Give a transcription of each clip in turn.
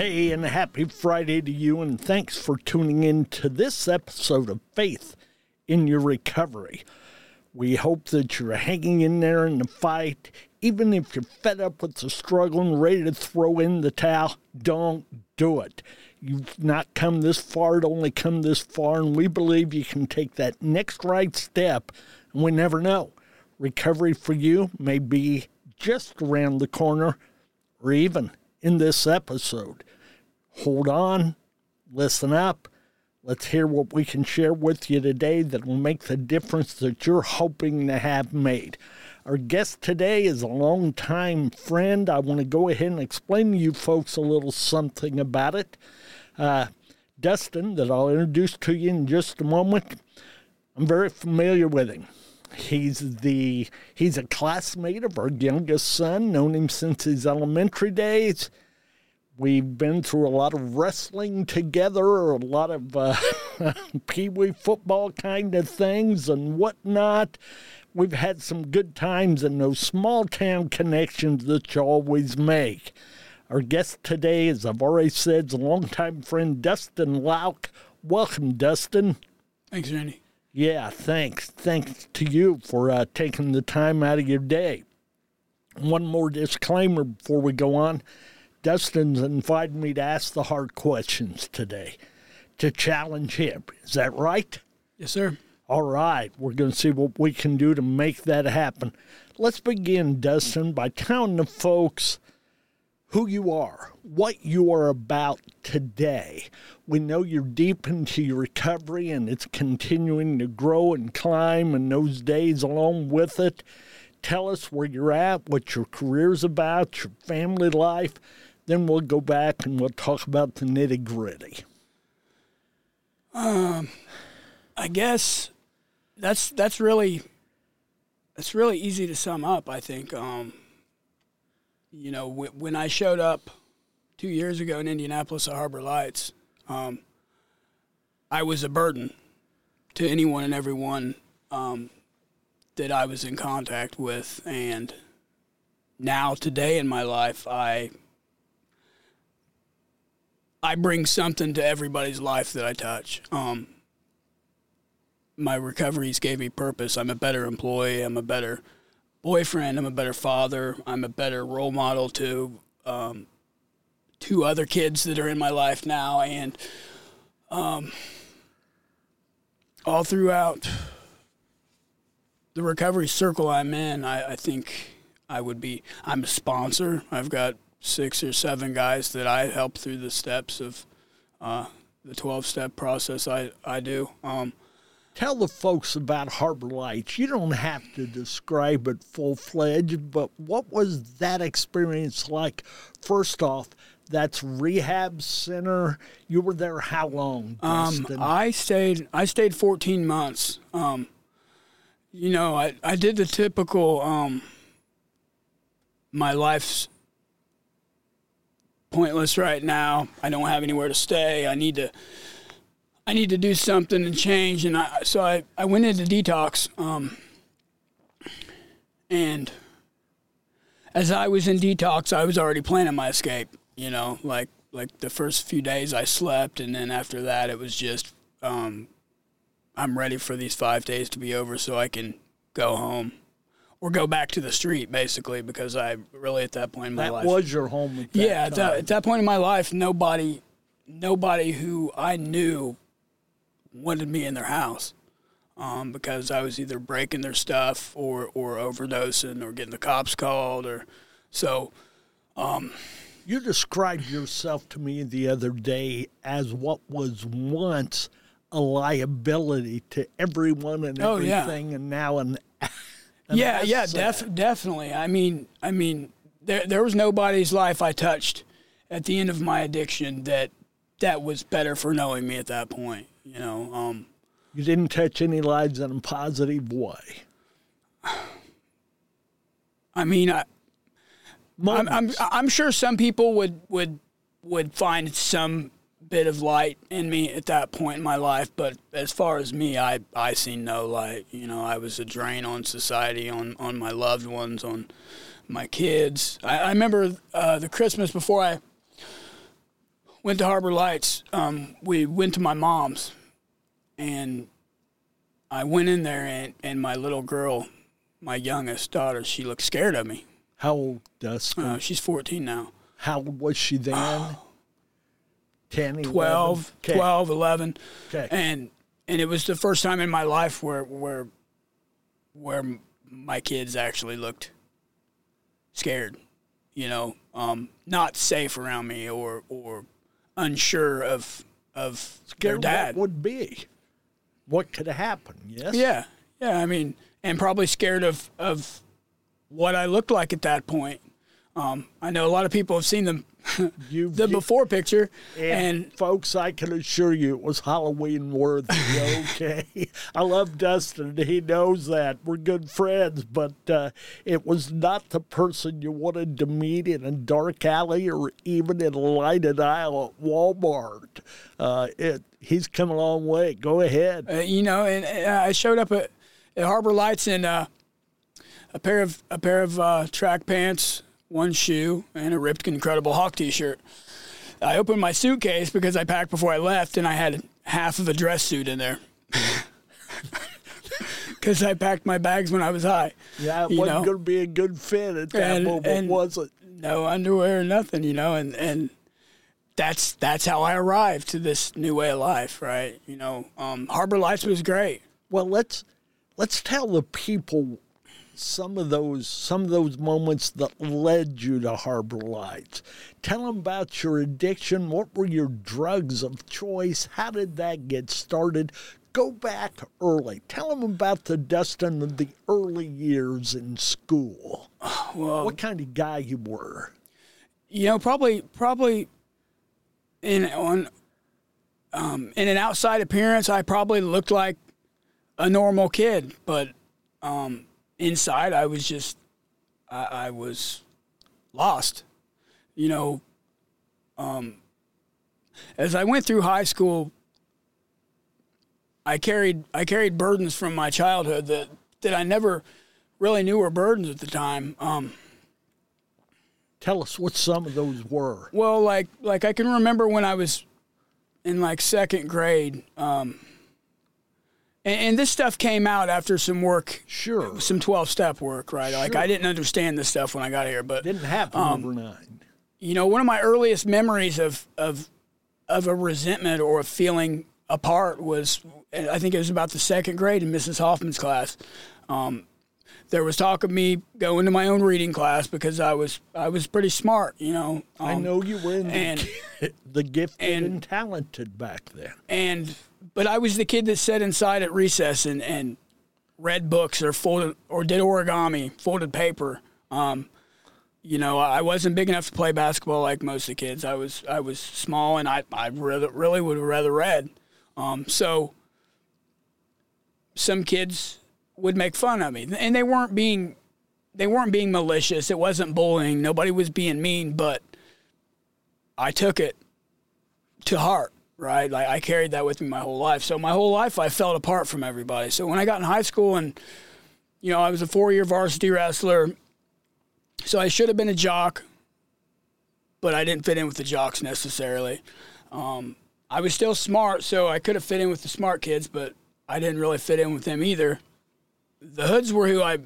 Hey, and happy Friday to you, and thanks for tuning in to this episode of Faith in Your Recovery. We hope that you're hanging in there in the fight. Even if you're fed up with the struggle and ready to throw in the towel, don't do it. You've not come this far to only come this far, and we believe you can take that next right step, and we never know. Recovery for you may be just around the corner or even in this episode. Hold on, listen up. Let's hear what we can share with you today that will make the difference that you're hoping to have made. Our guest today is a longtime friend. I want to go ahead and explain to you folks a little something about it. Uh, Dustin, that I'll introduce to you in just a moment, I'm very familiar with him. He's the he's a classmate of our youngest son, known him since his elementary days. We've been through a lot of wrestling together, a lot of uh, pee wee football kind of things and whatnot. We've had some good times and those small town connections that you always make. Our guest today, as I've already said, is a longtime friend, Dustin Louck. Welcome, Dustin. Thanks, Randy. Yeah, thanks. Thanks to you for uh, taking the time out of your day. One more disclaimer before we go on. Dustin's invited me to ask the hard questions today, to challenge him. Is that right? Yes, sir. All right, we're going to see what we can do to make that happen. Let's begin, Dustin, by telling the folks who you are, what you are about today. We know you're deep into your recovery and it's continuing to grow and climb, and those days along with it. Tell us where you're at, what your career's about, your family life. Then we'll go back and we'll talk about the nitty gritty. Um, I guess that's that's really that's really easy to sum up. I think. Um, you know, w- when I showed up two years ago in Indianapolis at Harbor Lights, um, I was a burden to anyone and everyone um, that I was in contact with, and now today in my life, I I bring something to everybody's life that I touch. Um, my recoveries gave me purpose. I'm a better employee. I'm a better boyfriend. I'm a better father. I'm a better role model to um, two other kids that are in my life now, and um, all throughout the recovery circle I'm in, I, I think I would be. I'm a sponsor. I've got six or seven guys that I help through the steps of uh, the 12 step process I, I do. Um, Tell the folks about Harbor Lights. You don't have to describe it full fledged, but what was that experience like? First off, that's rehab center. You were there how long? Um, I stayed. I stayed 14 months. Um, you know, I, I did the typical. Um, my life's pointless right now. I don't have anywhere to stay. I need to I need to do something and change. And I, so I, I went into detox. Um, and as I was in detox, I was already planning my escape. You know, like like the first few days I slept, and then after that, it was just um, I'm ready for these five days to be over so I can go home or go back to the street, basically, because I really at that point in my that life was your home. At yeah, at that, at that point in my life, nobody, nobody who I knew wanted me in their house um, because I was either breaking their stuff or or overdosing or getting the cops called or so. Um, You described yourself to me the other day as what was once a liability to everyone and Oh, yeah. everything, and now an, an yeah, yeah, def- definitely. I mean, I mean, there there was nobody's life I touched at the end of my addiction that that was better for knowing me at that point. You know, um, You didn't touch any lives in a positive way. I mean, I, I'm, I'm I'm sure some people would would would find some bit of light in me at that point in my life, but as far as me, I I seen no light. You know, I was a drain on society, on on my loved ones, on my kids. I, I remember uh, the Christmas before I went to Harbor Lights. Um, we went to my mom's, and I went in there, and and my little girl, my youngest daughter, she looked scared of me. How old, Dustin? Uh, she's 14 now. How old was she then? 10, 11? 12, Okay. 12, 11. Okay. And and it was the first time in my life where where where my kids actually looked scared, you know, um, not safe around me or or unsure of of their Scared dad. What would be? What could happen? Yes. Yeah, yeah. I mean, and probably scared of of what I looked like at that point. Um, I know a lot of people have seen them, You've- the you- before picture, And, and folks, I can assure you it was Halloween worthy. Okay, I love Dustin. He knows that we're good friends, but uh, it was not the person you wanted to meet in a dark alley or even in a lighted aisle at Walmart. Uh, it, he's come a long way. Go ahead. uh, you know, and, and I showed up at, at Harbor Lights in uh, a pair of a pair of uh, track pants, one shoe, and a ripped Incredible Hulk T-shirt. I opened my suitcase because I packed before I left, and I had half of a dress suit in there. Because I packed my bags when I was high. Yeah, it you wasn't going to be a good fit at that And- moment, and- was it? no underwear, or nothing, you know, and and that's that's how I arrived to this new way of life, right? You know, um, Harbor Lights was great. Well, let's let's tell the people some of those some of those moments that led you to Harbor Lights. Tell them about your addiction. What were your drugs of choice? How did that get started? Go back early. Tell them about the Dustin of the early years in school. Well, What kind of guy you were? you know, probably probably in on um, in an outside appearance, I probably looked like a normal kid, but um, inside, I was just I, I was lost. You know, um, as I went through high school, I carried I carried burdens from my childhood that that I never really knew were burdens at the time. Um, Tell us what some of those were. Well, like like I can remember when I was in like second grade, um, and, and this stuff came out after some work, Sure. some twelve step work, right? Like I didn't understand this stuff when I got here, but Didn't happen Um, overnight. you know, one of my earliest memories of of of a resentment or a feeling apart was I think it was about the second grade in Mrs. Hoffman's class. Um, there was talk of me going to my own reading class because I was I was pretty smart, you know. I Um, know you were in the, and- the gifted and, and- talented back then. and but I was the kid that sat inside at recess and, and read books or folded or did origami, folded paper. Um, you know, I wasn't big enough to play basketball like most of the kids. I was I was small and I I really, really would have rather read. Um, so some kids would make fun of me, and they weren't being they weren't being malicious. It wasn't bullying. Nobody was being mean, but I took it to heart, right? Like I carried that with me my whole life. So my whole life I felt apart from everybody. So when I got in high school and you know, I was a four-year varsity wrestler. So I should have been a jock, but I didn't fit in with the jocks necessarily. Um, I was still smart, so I could have fit in with the smart kids, but I didn't really fit in with them either. The hoods were who I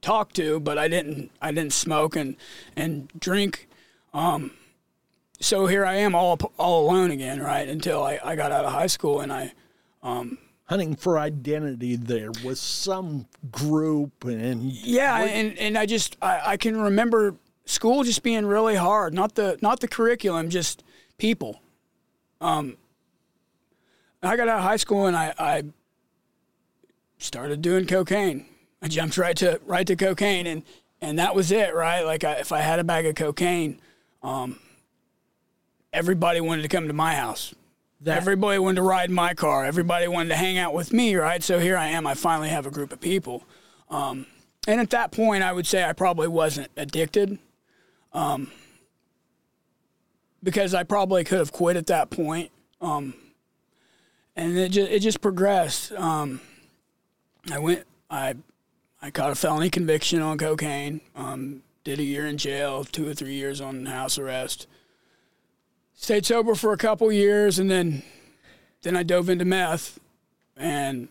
talked to, but I didn't. I didn't smoke and and drink so here I am all all alone again, right? Until I, I got out of high school and I Hunting for identity there with some group and yeah, and, and I just I, I can remember school just being really hard. Not the not the curriculum, just people. Um I got out of high school and I, I started doing cocaine. I jumped right to right to cocaine and and that was it, right? Like I, if I had a bag of cocaine, um, everybody wanted to come to my house. That- Everybody wanted to ride my car. Everybody wanted to hang out with me, right? So here I am. I finally have a group of people. Um, and at that point, I would say I probably wasn't addicted. Um, because I probably could have quit at that point. Um, and it just, it just progressed. Um, I went, I, I caught a felony conviction on cocaine. Um, did a year in jail, two or three years on house arrest. Stayed sober for a couple years, and then, then I dove into meth, and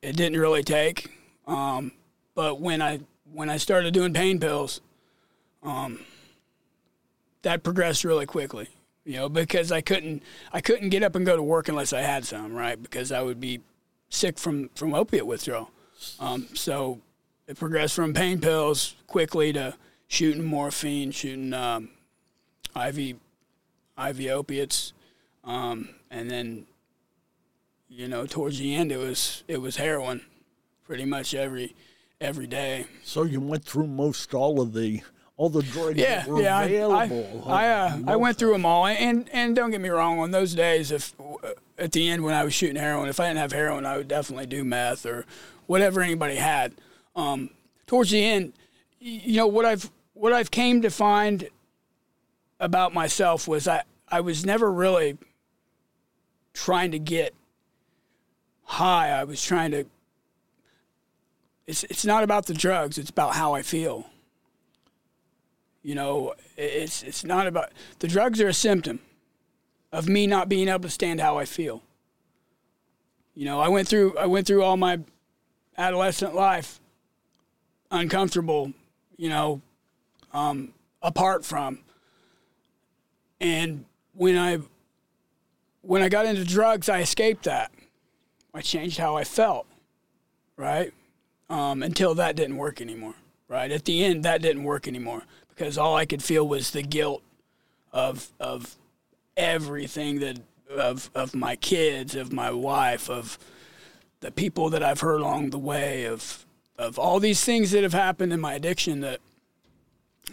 it didn't really take. Um, but when I when I started doing pain pills, um, that progressed really quickly. You know, because I couldn't I couldn't get up and go to work unless I had some, right? Because I would be sick from from opiate withdrawal. Um, so it progressed from pain pills quickly to shooting morphine, shooting um, IV IV opiates, um, and then you know towards the end it was it was heroin, pretty much every every day. So you went through most all of the all the drugs Yeah, that were yeah. I- available. I I, uh, I went through them all, and and don't get me wrong. On those days, if uh, at the end when I was shooting heroin, if I didn't have heroin, I would definitely do meth or whatever anybody had. Um, towards the end, you know what I've what I've came to find about myself was I I was never really trying to get high. I was trying to. It's it's not about the drugs. It's about how I feel. You know, it's it's not about the drugs are a symptom of me not being able to stand how I feel. You know, I went through I went through all my adolescent life uncomfortable, you know, um, apart from. And when I when I got into drugs, I escaped that. I changed how I felt, right? Um, until that didn't work anymore, right? At the end, that didn't work anymore because all I could feel was the guilt of of everything that of of my kids, of my wife, of the people that I've hurt along the way, of of all these things that have happened in my addiction that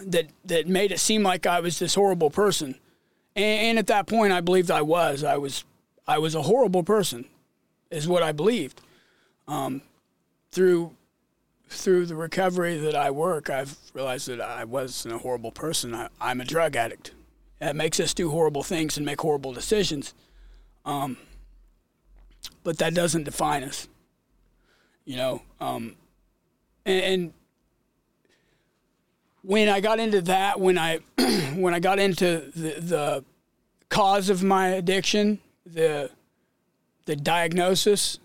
that that made it seem like I was this horrible person. And, and at that point, I believed I was. I was I was a horrible person, is what I believed. Um, through through the recovery that I work, I've realized that I wasn't a horrible person. I, I'm a drug addict. That makes us do horrible things and make horrible decisions. Um, but that doesn't define us. You know, um, and, and when I got into that, when I when I got into the, the cause of my addiction, the the diagnosis,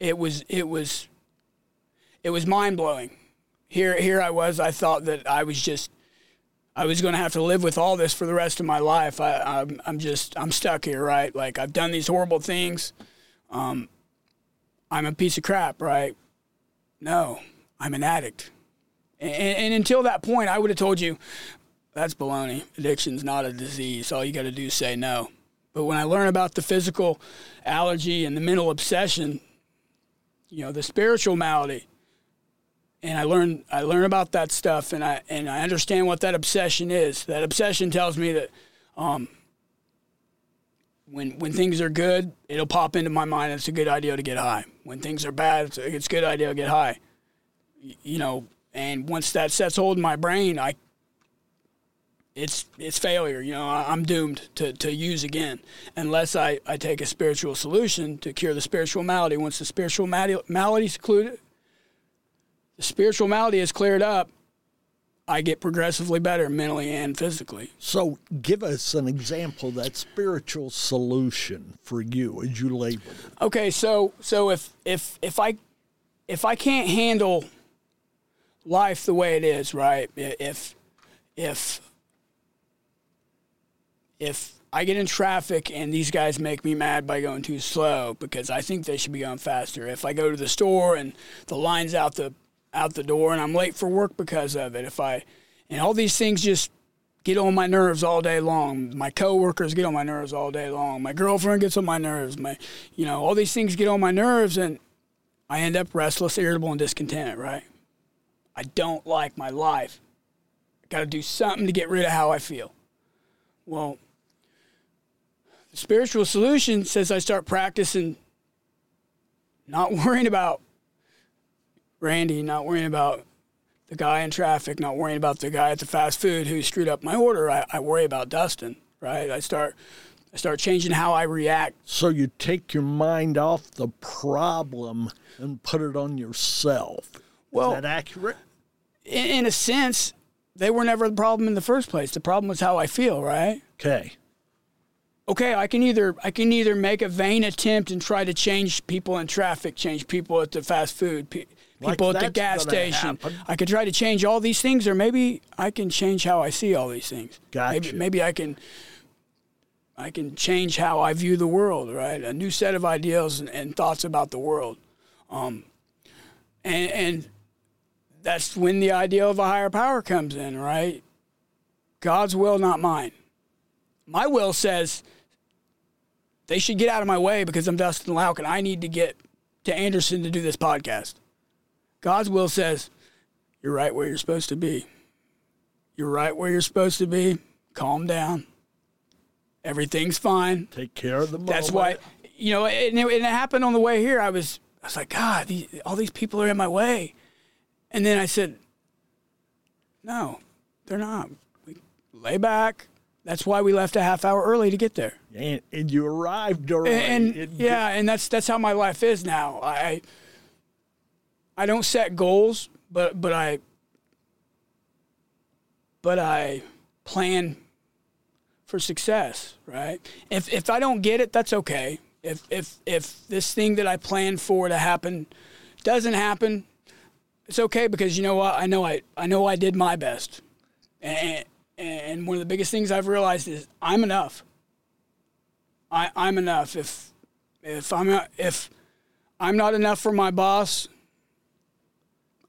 it was it was it was mind blowing. Here here I was. I thought that I was just I was going to have to live with all this for the rest of my life. I, I'm I'm just I'm stuck here, right? Like I've done these horrible things. Um, I'm a piece of crap, right? No, I'm an addict. And, and until that point, I would have told you that's baloney. Addiction's not a disease. All you got to do is say no. But when I learn about the physical allergy and the mental obsession, you know, the spiritual malady, and I learn I learn about that stuff, and I and I understand what that obsession is. That obsession tells me that um, when when things are good, it'll pop into my mind. It's a good idea to get high. When things are bad, it's a, it's a good idea to get high. You know, and once that sets hold in my brain, I it's it's failure. You know, I'm doomed to, to use again unless I, I take a spiritual solution to cure the spiritual malady. Once the spiritual malady maladys cleared, the spiritual malady is cleared up, I get progressively better mentally and physically. So give us an example of that spiritual solution for you as you label it. Okay, so so if if if I if I can't handle life the way it is, right? If if if I get in traffic and these guys make me mad by going too slow because I think they should be going faster. If I go to the store and the line's out the out the door and I'm late for work because of it. If I and all these things just get on my nerves all day long. My coworkers get on my nerves all day long. My girlfriend gets on my nerves. My, you know, all these things get on my nerves, and I end up restless, irritable, and discontent. Right? I don't like my life. I got to do something to get rid of how I feel. Well, the spiritual solution says I start practicing not worrying about Randy, not worrying about the guy in traffic, not worrying about the guy at the fast food who screwed up my order. I, I worry about Dustin, right? I start I start changing how I react. So you take your mind off the problem and put it on yourself. Well- Is that accurate? In, in a sense, they were never the problem in the first place. The problem was how I feel, right? Okay. okay, I can either I can either make a vain attempt and try to change people in traffic, change people at the fast food, pe- Like people at the gas station. happen. I could try to change all these things, or maybe I can change how I see all these things. Gotcha. Maybe, maybe I can I can change how I view the world. Right, a new set of ideals and, and thoughts about the world. Um, and and that's when the idea of a higher power comes in. Right, God's will, not mine. My will says they should get out of my way because I'm Dustin Louck and I need to get to Anderson to do this podcast. God's will says, you're right where you're supposed to be. You're right where you're supposed to be. Calm down. Everything's fine. Take care of the moment. That's why, you know, and it, and it happened on the way here. I was, I was like, God, these, all these people are in my way. And then I said, no, they're not. We lay back. That's why we left a half hour early to get there. And, and you arrived early. and It- yeah, and that's that's how my life is now. I I don't set goals, but but I but I plan for success, right? If if I don't get it, that's okay. If if if this thing that I planned for to happen doesn't happen, it's okay because you know what? I know I I know I did my best. And and one of the biggest things I've realized is I'm enough. I, I'm enough. If if I'm not, if I'm not enough for my boss,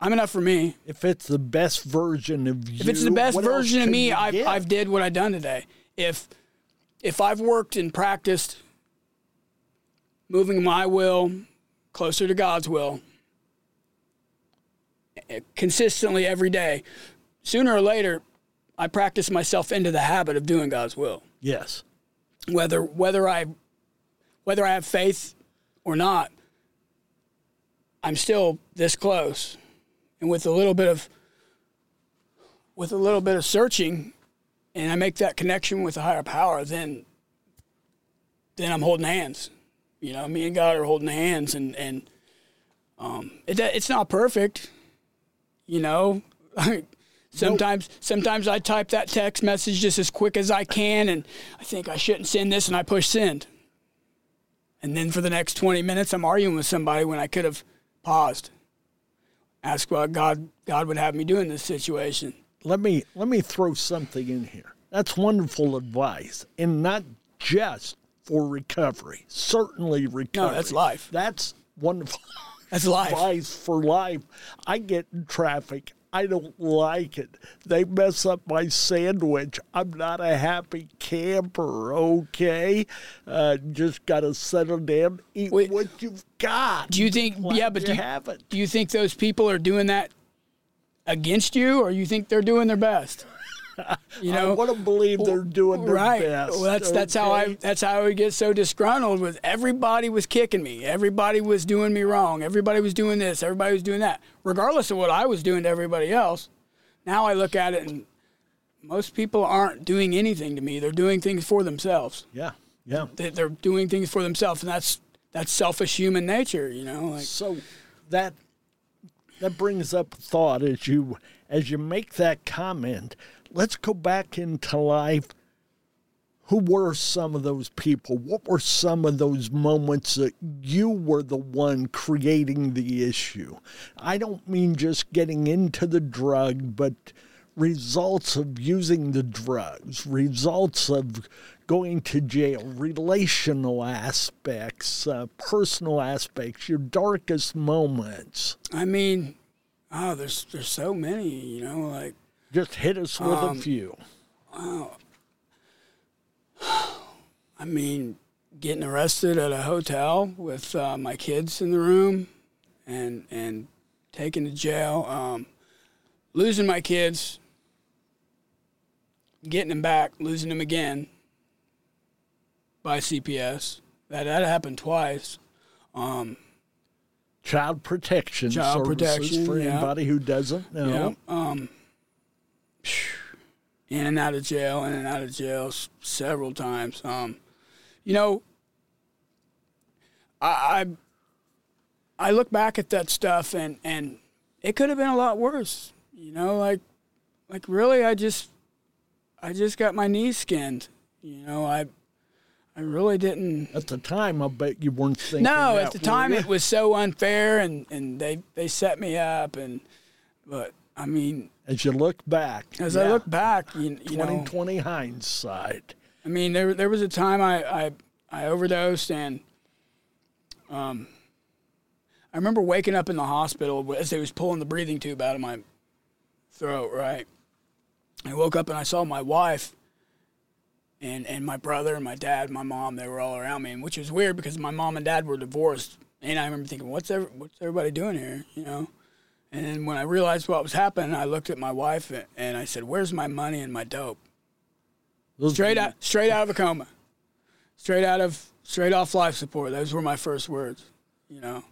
I'm enough for me. if it's the best version of you, If it's the best version of me, I've? I've did what I've done today. If if I've worked and practiced moving my will closer to God's will consistently every day, sooner or later, I practice myself into the habit of doing God's will. yes. whether whether I whether I have faith or not, I'm still this close. And with a little bit of with a little bit of searching and I make that connection with a higher power, then then I'm holding hands. You know, me and God are holding hands and and um it, it's not perfect. You know, Sometimes, sometimes I type that text message just as quick as I can, and I think I shouldn't send this, and I push send. And then for the next 20 minutes, I'm arguing with somebody when I could have paused, ask what God God would have me do in this situation. let me let me throw something in here. That's wonderful advice, and not just for recovery. Certainly recovery. No, that's life. That's wonderful That's life. advice for life. I get in traffic. I don't like it. They mess up my sandwich. I'm not a happy camper. Okay, uh, just gotta settle down, eat Wait. what you've got. Do you think? Glad yeah, but you do you, do you think those people are doing that against you, or you think they're doing their best? You know, I want to believe they're doing their right. best. Well, that's that's how I that's how I would get so disgruntled. With everybody was kicking me, everybody was doing me wrong, everybody was doing this, everybody was doing that, regardless of what I was doing to everybody else. Now I look at it and most people aren't doing anything to me. They're doing things for themselves. Yeah, yeah. They- They're doing things for themselves, and that's that's selfish human nature. You know, like So that that brings up thought as you as you make that comment. Let's go back into life. Who were some of those people? What were some of those moments that you were the one creating the issue? I don't mean just getting into the drug, but results of using the drugs, results of going to jail, relational aspects, uh, personal aspects, your darkest moments. I mean, oh, there's there's so many. You know, like Just hit us with Um, a few. I mean, getting arrested at a hotel with uh, my kids in the room, and and taken to jail, um, losing my kids, getting them back, losing them again by CPS. That that happened twice. Um, Child protection Child services protection, for yeah. anybody who doesn't know. yeah. Um, in and out of jail, in and out of jail s- several times. Um, you know, I, I I look back at that stuff and and it could have been a lot worse. You know, like like really, I just I just got my knees skinned. You know, I I really didn't. At the time, I bet you weren't thinking. No, at the time it was so unfair, and and they they set me up, and but I mean, As you look back, as I look back, you, you know, 2020 hindsight. I mean, there there was a time I I, I overdosed and um I remember waking up in the hospital as they was pulling the breathing tube out of my throat, right? I woke up and I saw my wife and and my brother and my dad, and my mom, they were all around me, and which was weird because my mom and dad were divorced. And I remember thinking, what's ever, what's everybody doing here, you know? And then when I realized what was happening, I looked at my wife and- I said, "Where's my money and my dope?" Straight out straight out of a coma straight out of straight off life support those were my first words you know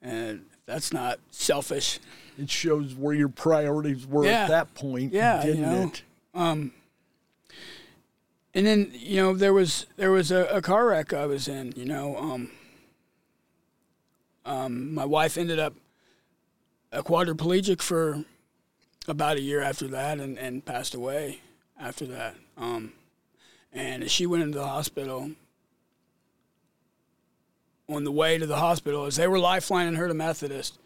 and if that's not selfish It shows where your priorities were Yeah. at that point, Yeah, didn't know. it? and then you know there was there was a, a car wreck i was in you know um, um, my wife ended up a quadriplegic for about a year after that and, and passed away after that. Um, and she went into the hospital. On the way to the hospital as they were lifelining her to methodist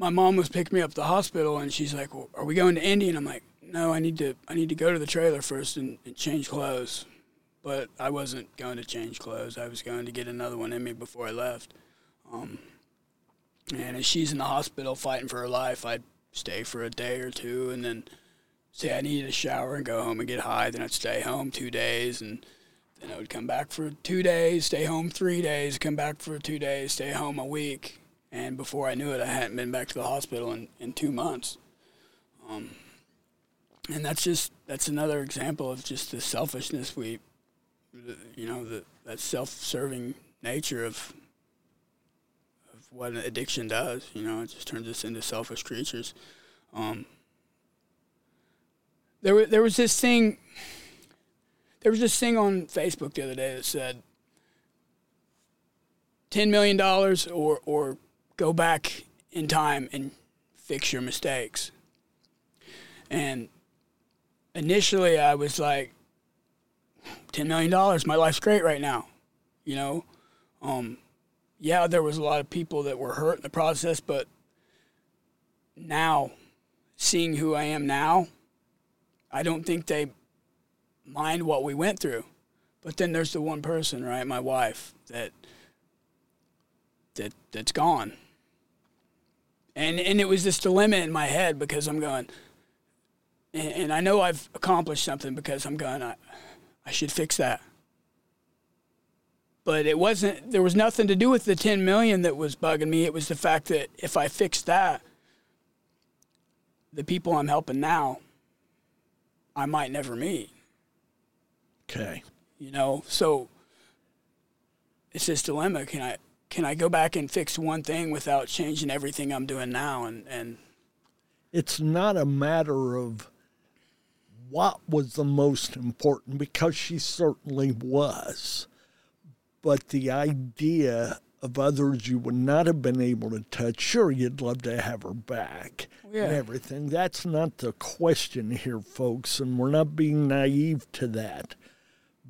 my mom was picking me up at the hospital and she's like well, are we going to indy? And i'm like no i need to i need to go to the trailer first and, and change clothes. But i wasn't going to change clothes. I was going to get another one in me before i left. Um, and as she's in the hospital fighting for her life i'd stay for a day or two and then say i needed a shower and go home and get high then i'd stay home two days and then i would come back for two days stay home three days come back for two days stay home a week and before I knew it, I hadn't been back to the hospital in, in two months. Um, and that's just that's another example of just the selfishness we, you know, the that self-serving nature of what an addiction does. You know, it just turns us into selfish creatures. Um, there, wa- there was this thing. There was this thing on Facebook the other day that said ten million dollars or or go back in time and fix your mistakes. And initially I was like ten million dollars, my life's great right now. You know? Um yeah, there was a lot of people that were hurt in the process, but now seeing who I am now, I don't think they mind what we went through. But then there's the one person, right, my wife, that that that's gone. And and it was this dilemma in my head because I'm going, and, and I know I've accomplished something because I'm going, I, I should fix that. But it wasn't. There was nothing to do with the 10 million that was bugging me. It was the fact that if I fixed that, the people I'm helping now, I might never meet. Okay. You know, so it's this dilemma. Can I can I go back and fix one thing without changing everything I'm doing now? And and It's not a matter of what was the most important because she certainly was. But the idea of others you would not have been able to touch, sure, you'd love to have her back Yeah. and everything. That's not the question here, folks, and we're not being naive to that.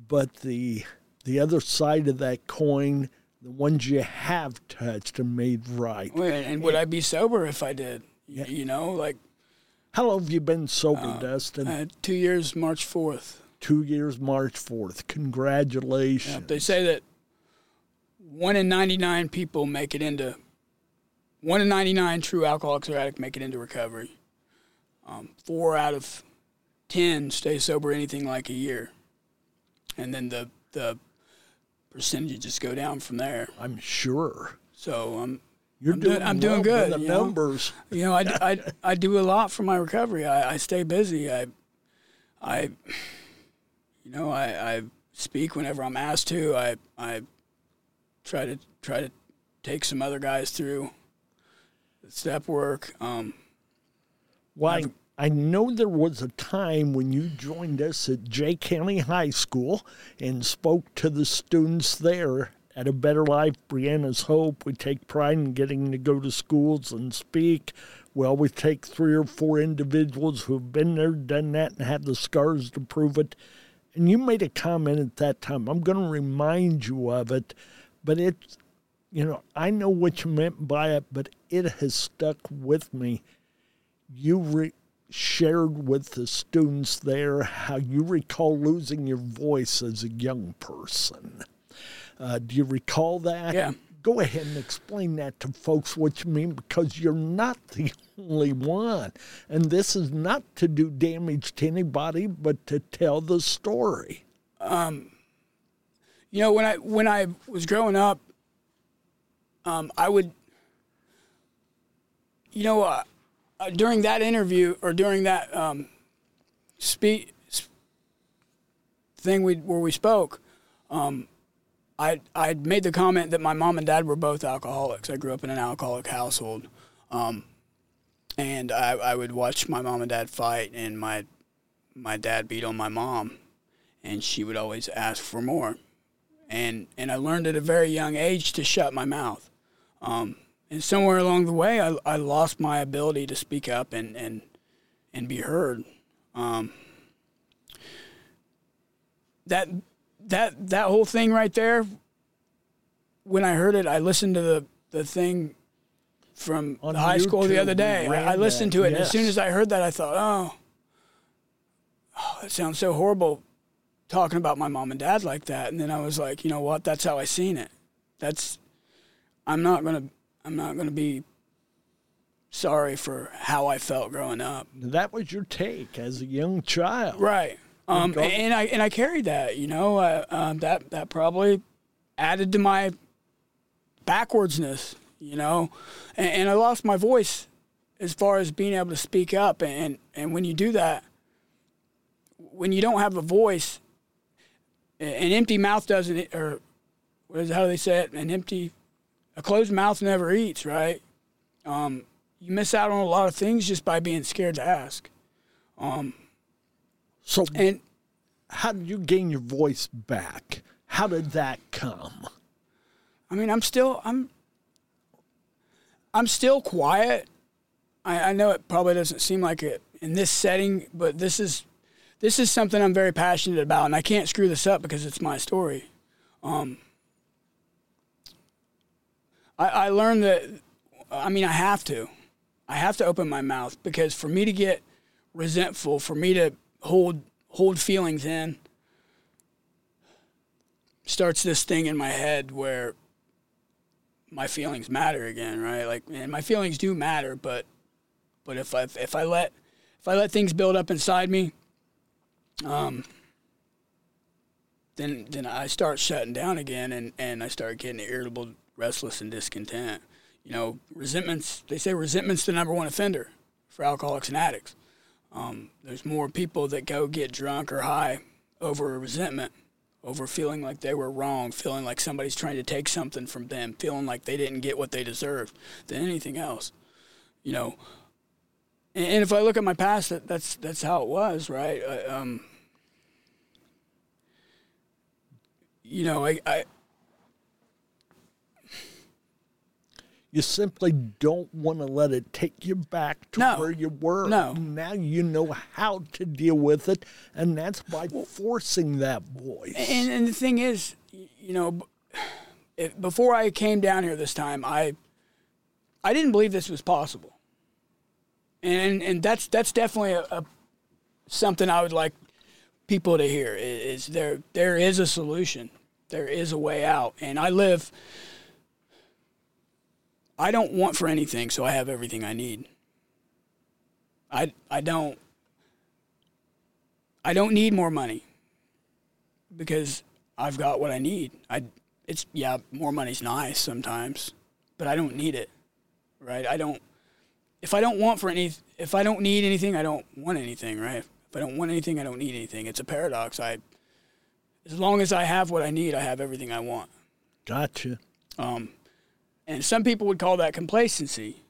But the the other side of that coin, the ones you have touched and made right. and would I be sober if I did? Y- You know, like How long have you been sober, Dustin? uh, two years, March fourth. two years, March 4th. Congratulations. They say that one in ninety nine people make it into one in ninety nine true alcoholics or addicts make it into recovery. Um, four out of ten stay sober anything like a year, and then the the percentages just go down from there. I'm sure. So um, You're I'm doing doing- I'm doing good, The you know? numbers. you know, I, I, I do a lot for my recovery. I, I stay busy. I I, you know, I, I speak whenever I'm asked to. I I try to try to take some other guys through the step work. Um, Why? I know there was a time when you joined us at Jay County High School and spoke to the students there at A Better Life, Brianna's Hope. We take pride in getting to go to schools and speak. Well, we take three or four individuals who have been there, done that, and have the scars to prove it. And you made a comment at that time. I'm going to remind you of it, but it's, you know, I know what you meant by it, but it has stuck with me. You re- shared with the students there how you recall losing your voice as a young person. Uh, do you recall that? Yeah. Go ahead and explain that to folks what you mean because you're not the only one. And this is not to do damage to anybody, but to tell the story. You know, when I when I was growing up, um, I would, you know, uh, uh, during that interview or during that um, speak thing we where we spoke, um, I I made the comment that my mom and dad were both alcoholics. I grew up in an alcoholic household, um, and I, I would watch my mom and dad fight, and my my dad beat on my mom, and she would always ask for more and and I learned at a very young age to shut my mouth. Um, and somewhere along the way, I, I lost my ability to speak up and and and be heard. Um, that that that whole thing right there. When I heard it, I listened to the the thing from On the high school the other day. I, I listened that, to it, and as soon as I heard that, I thought, oh, oh, that sounds so horrible talking about my mom and dad like that and then I was like, you know what? That's how I seen it. That's I'm not to I'm not to be sorry for how I felt growing up. That was your take as a young child. Right. Um, Regard- and I and I carried that, you know, uh, um, that that probably added to my backwardsness, you know, and, and I lost my voice as far as being able to speak up, and and when you do that, when you don't have a voice, an empty mouth doesn't, or what is how do they say it? An empty, a closed mouth never eats, right? Um, you miss out on a lot of things just by being scared to ask. Um, So, And how did you gain your voice back? How did that come? I mean, I'm still I'm I'm still quiet. I, I know it probably doesn't seem like it in this setting, but this is this is something I'm very passionate about, and I can't screw this up because it's my story. Um, I, I learned that. I mean, I have to. I have to open my mouth because for me to get resentful, for me to hold hold feelings in, starts this thing in my head where my feelings matter again, right? Like, and my feelings do matter, but but if I if I let if I let things build up inside me, um, then then I start shutting down again, and and I start getting irritable, restless, and discontent. You know, resentments. They say resentment's the number one offender for alcoholics and addicts. Um, there's more people that go get drunk or high over a resentment over feeling like they were wrong, feeling like somebody's trying to take something from them, feeling like they didn't get what they deserved, than anything else. You know, and, and if I look at my past, that, that's that's how it was, right? I, um, you know, I, I You simply don't want to let it take you back to No. where you were. No. Now you know how to deal with it, and that's by forcing that voice. And, and the thing is, you know, if, before I came down here this time, I I didn't believe this was possible, and and that's that's definitely a, a something I would like people to hear. Is there there is a solution, there is a way out, and I live. I don't want for anything, so I have everything I need. I I don't. I don't need more money because I've got what I need. I it's yeah, more money's nice sometimes, but I don't need it. Right? I don't if I don't want for any if I don't need anything, I don't want anything, right? If I don't want anything, I don't need anything. It's a paradox. I, as long as I have what I need, I have everything I want. Gotcha. Um, and some people would call that complacency,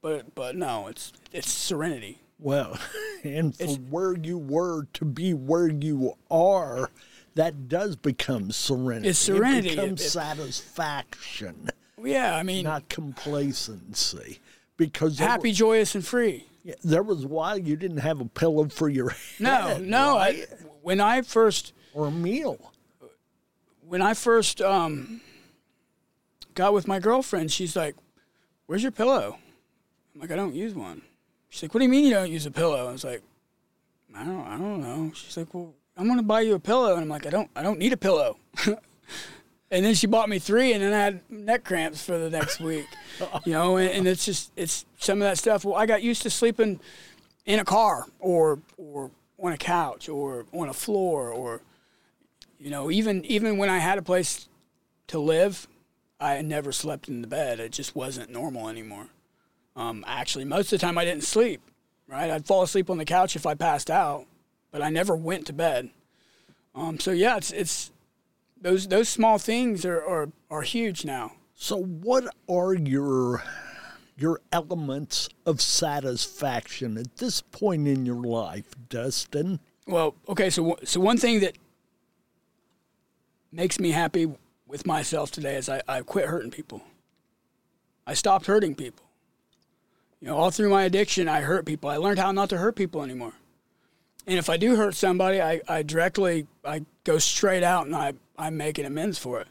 but but no, it's it's serenity. Well, and for where you were to be where you are, that does become serenity. It's serenity. It becomes It- it- satisfaction, Yeah, I mean, not complacency. Because happy, were- joyous, and free. yeah, there was a while you didn't have a pillow for your head. No, no. right? I, when I first or a meal. when I first um, got with my girlfriend, she's like, "Where's your pillow?" I'm like, "I don't use one." She's like, "What do you mean you don't use a pillow?" I was like, "I don't, I don't know." She's like, "Well, I'm gonna buy you a pillow," and I'm like, "I don't, I don't need a pillow." and then she bought me three, and then I had neck cramps for the next week. you know, and, and it's just it's some of that stuff. Well, I got used to sleeping in a car or or on a couch or on a floor or you know, even even when I had a place to live, I never slept in the bed. It just wasn't normal anymore. Um, actually, most of the time I didn't sleep. Right, I'd fall asleep on the couch if I passed out, but I never went to bed. Um, so yeah, it's it's those those small things are are, are huge now. So, what are your your elements of satisfaction at this point in your life, Dustin? Well, okay, so so one thing that makes me happy with myself today is I, I quit hurting people. I stopped hurting people. You know, all through my addiction, I hurt people. I learned how not to hurt people anymore. And if I do hurt somebody, I, I directly I go straight out and I, I make an amends for it.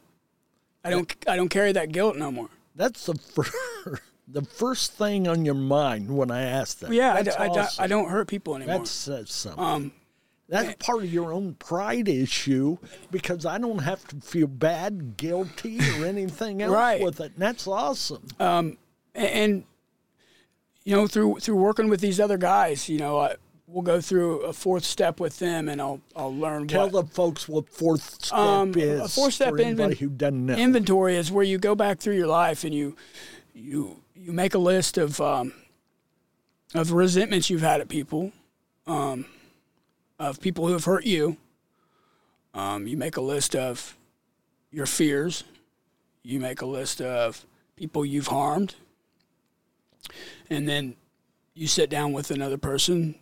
I don't I don't carry that guilt no more. That's the first, the first thing on your mind when I ask that. Yeah, I, d- I awesome. I don't hurt people anymore. That says something. um, That's part of your own pride issue because I don't have to feel bad, guilty, or anything else Right. with it. And that's awesome. and, and you know through through working with these other guys you know I, we'll go through a fourth step with them and i'll i'll learn Tell what the folks what fourth step Um, is a fourth step for inven- who doesn't know. inventory is where you go back through your life and you you you make a list of um, of resentments you've had at people um, of people who have hurt you um, you make a list of your fears. You make a list of people you've harmed. And then you sit down with another person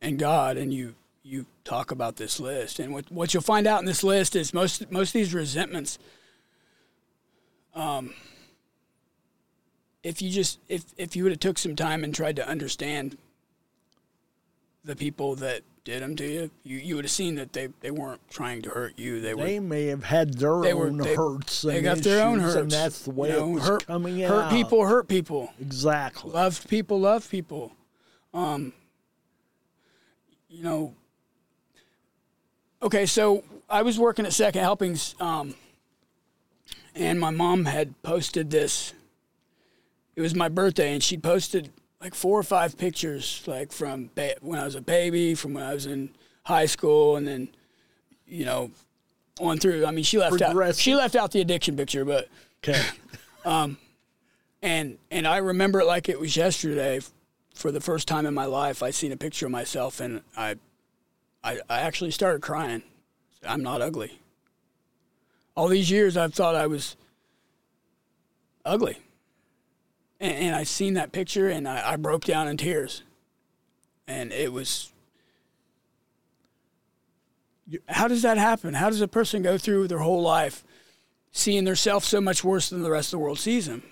and God and you you talk about this list. And what what you'll find out in this list is most most of these resentments um if you just if if you would have took some time and tried to understand the people that did them to you. You you would have seen that they they weren't trying to hurt you. They were they may have had their they were own they, hurts and they got their own hurts and that's the way you know, it was hurt, coming hurt out. people hurt people. Exactly. loved people love people. Um you know okay so i was working at second helpings um and my mom had posted this. It was my birthday and she posted like four or five pictures like from ba- when i was a baby from when i was in high school and then you know on through i mean she left out she left out the addiction picture but Okay. um, and and I remember it like it was yesterday. For the first time in my life, I seen a picture of myself, and I, I, I actually started crying. I'm not ugly. All these years, I've thought I was ugly, and, and I seen that picture, and I, I broke down in tears, and it was. How does that happen? How does a person go through their whole life seeing themselves so much worse than the rest of the world sees them?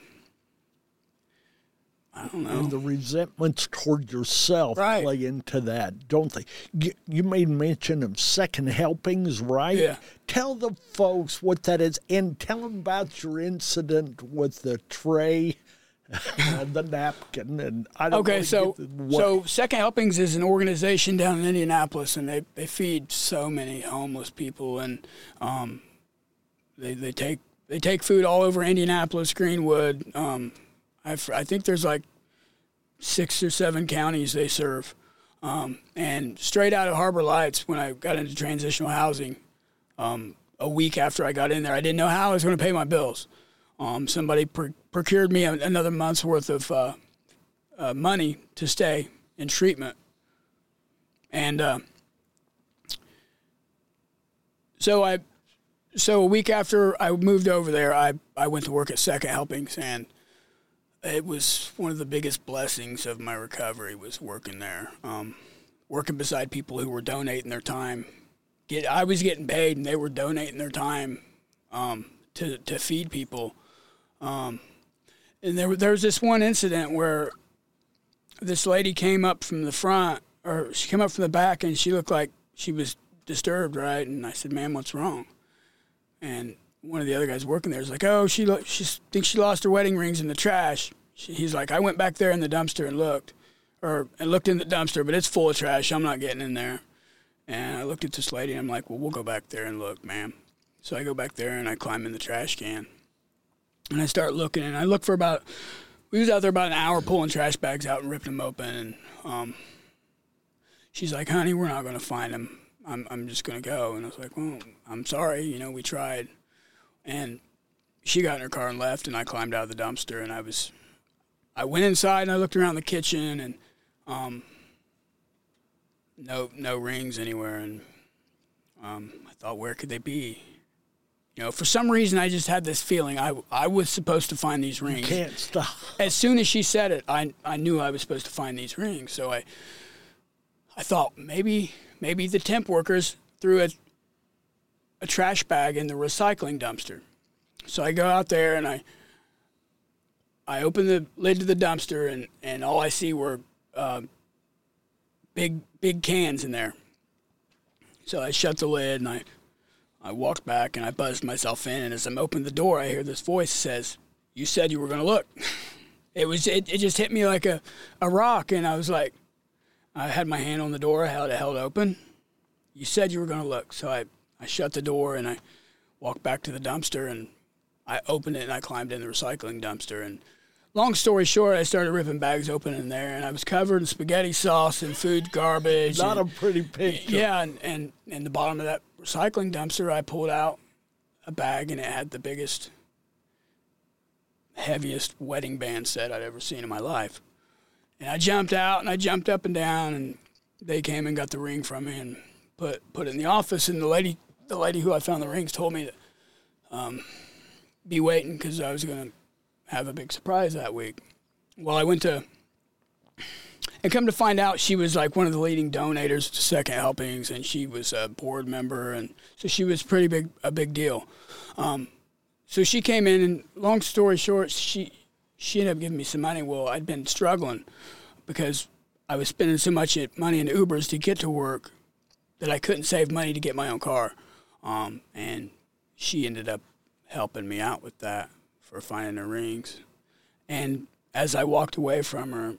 I don't know. And the resentments toward yourself Right. play into that, don't they? You, you made mention of second helpings, right? Yeah. Tell the folks what that is and tell them about your incident with the tray, and the napkin, and I don't Okay, so get the- what- so Second Helpings is an organization down in Indianapolis, and they, they feed so many homeless people, and um, they they take they take food all over Indianapolis, Greenwood. Um, I, I think there's like six or seven counties they serve, um, and straight out of Harbor Lights, when I got into transitional housing, um, a week after I got in there, I didn't know how I was going to pay my bills. Um, somebody pr- procured me another month's worth of uh, uh, money to stay in treatment. And uh, so I, so a week after I moved over there, I I went to work at Second Helpings, and it was one of the biggest blessings of my recovery was working there. Um, working beside people who were donating their time. Get I was getting paid, and they were donating their time um, to to feed people. Um, and there there was this one incident where this lady came up from the front, or she came up from the back, and she looked like she was disturbed, right? And I said, "Ma'am, what's wrong?" And one of the other guys working there is like, "Oh, she lo- she thinks she lost her wedding rings in the trash." She, he's like, "I went back there in the dumpster and looked." or and looked in the dumpster, but it's full of trash. I'm not getting in there. And I looked at this lady and I'm like, well, we'll go back there and look, ma'am. So I go back there and I climb in the trash can. And I start looking and I look for about, we was out there about an hour pulling trash bags out and ripping them open. And um, she's like, honey, we're not to find them. I'm, I'm just to go. And I was like, well, I'm sorry. You know, we tried. And she got in her car and left. And I climbed out of the dumpster and I was, I went inside and I looked around the kitchen and um, no no rings anywhere, and um, I thought, where could they be? You know, for some reason, I just had this feeling I I was supposed to find these rings. Can't stop. As soon as she said it, I I knew I was supposed to find these rings. So I I thought maybe maybe the temp workers threw a a trash bag in the recycling dumpster. So I go out there and I I open the lid to the dumpster and, and all I see were uh, big big cans in there. So I shut the lid and I I walked back and I buzzed myself in and as I'm opening the door I hear this voice says, You said you were gonna look. It was it, it just hit me like a, a rock and I was like I had my hand on the door, I held it held open. You said you were gonna look. So I, I shut the door and I walked back to the dumpster and I opened it and I climbed in the recycling dumpster and long story short, I started ripping bags open in there, and I was covered in spaghetti sauce and food garbage. Not a and, pretty picture. yeah, and, and in the bottom of that recycling dumpster, I pulled out a bag, and it had the biggest, heaviest wedding band set I'd ever seen in my life. And I jumped out, and I jumped up and down, and they came and got the ring from me and put put it in the office. And the lady, the lady who I found the rings, told me to um, be waiting because I was gonna have a big surprise that week. Well, I went to, and come to find out, she was like one of the leading donators to Second Helpings, and she was a board member, and so she was pretty big, a big deal. Um, so she came in, and long story short, she she ended up giving me some money. Well, I'd been struggling because I was spending so much money in Ubers to get to work that I couldn't save money to get my own car, um, and she ended up helping me out with that for finding her rings. And as I walked away from her,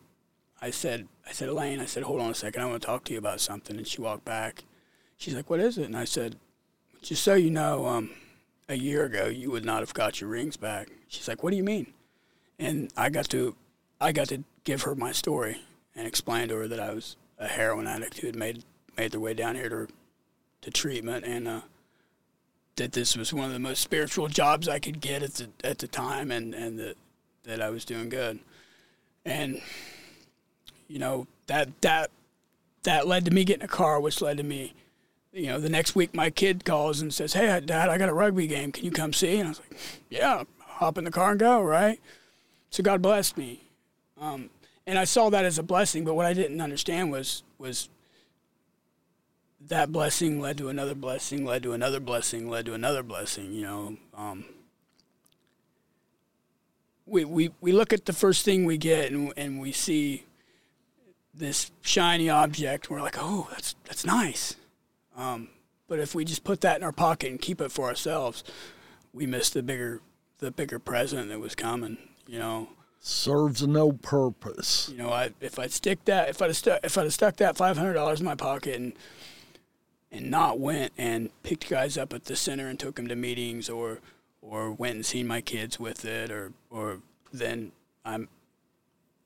I said, I said, Elaine, I said, hold on a second, I want to talk to you about something. And she walked back. She's like, what is it? And I said, just so you know, um, a year ago you would not have got your rings back. She's like, what do you mean? And I got to, I got to give her my story and explain to her that I was a heroin addict who had made made their way down here to to treatment and uh, that this was one of the most spiritual jobs I could get at the at the time, and and that that I was doing good, and you know that that that led to me getting a car, which led to me. You know, the next week my kid calls and says, "Hey, Dad, I got a rugby game. Can you come see?" And I was like, "Yeah, hop in the car and go." Right. So God blessed me, um, and I saw that as a blessing. But what I didn't understand was was that blessing led to another blessing, led to another blessing, led to another blessing. You know, um, we, we we look at the first thing we get and and we see this shiny object. We're like, oh, that's that's nice. Um, but if we just put that in our pocket and keep it for ourselves, we miss the bigger the bigger present that was coming. You know, Serves no purpose. you know, I if I'd stick that if I'd stuck if I'd stuck that five hundred dollars in my pocket and and not went and picked guys up at the center and took them to meetings or or went and seen my kids with it or or then I'm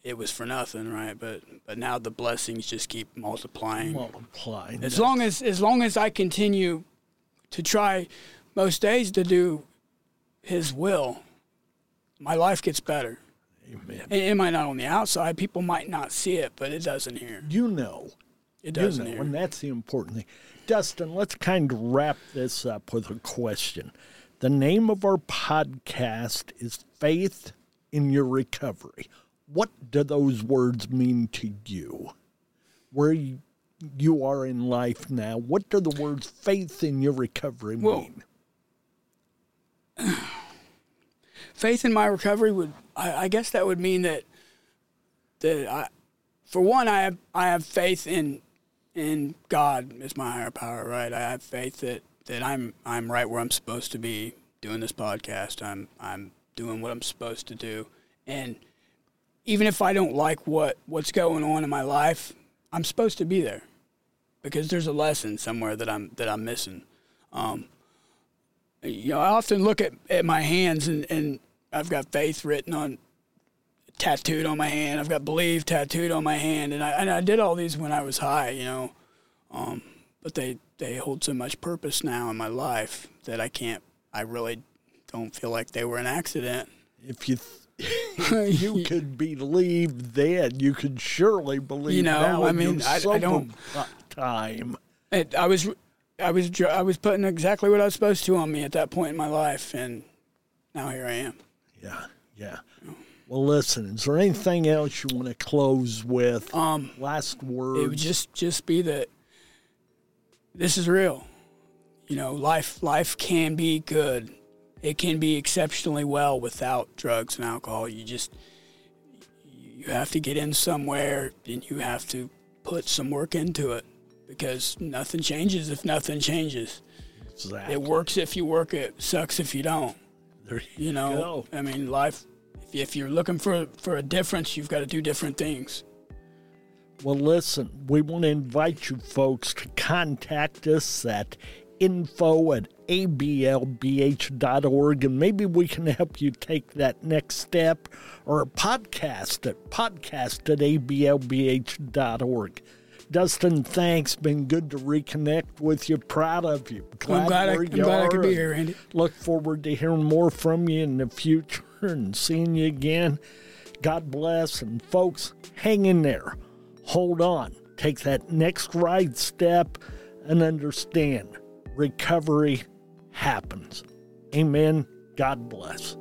it was for nothing, right? But but now the blessings just keep multiplying. Multiplying. As long as as long as I continue to try most days to do his will, my life gets better. Amen. And it might not on the outside, people might not see it, but it doesn't here. You know, It does You know, here. and that's the important thing. Dustin, let's kind of wrap this up with a question. The name of our podcast is Faith in Your Recovery. What do those words mean to you? Where you, are in life now, what do the words faith in your recovery Well, mean? faith in my recovery would I, I guess that would mean that that I for one I have I have faith in in God as my higher power, right? I have faith that, that I'm I'm right where I'm supposed to be doing this podcast. I'm I'm doing what I'm supposed to do. And even if I don't like what, what's going on in my life, I'm supposed to be there. Because there's a lesson somewhere that I'm that I'm missing. Um, you know, I often look at, at my hands and, and I've got faith written on, tattooed on my hand. I've got believe tattooed on my hand, and I and I did all these when I was high, you know, um, but they they hold so much purpose now in my life that I can't. I really don't feel like they were an accident. If you you could believe then, you could surely believe You know, now I mean, I- I don't- time. It, I was I was I was putting exactly what I was supposed to on me at that point in my life, and now here I am. Yeah, yeah. Well, listen, is there anything else you want to close with? Um, Last word. it would just just be that this is real. You know, life life can be good. It can be exceptionally well without drugs and alcohol. You just you have to get in somewhere and you have to put some work into it because nothing changes if nothing changes. Exactly. It works if you work it, sucks if you don't. There You know, go. I mean, life. If, if you're looking for for a difference, you've got to do different things. Well, listen, we want to invite you folks to contact us at info at ablbh.org and maybe we can help you take that next step or a podcast at podcast at ablbh.org. Dustin, thanks. Been good to reconnect with you. Proud of you. I'm glad I, I'm glad I could be here, Randy. Look forward to hearing more from you in the future and seeing you again. God bless. And folks, hang in there. Hold on. Take that next right step and understand recovery happens. Amen. God bless.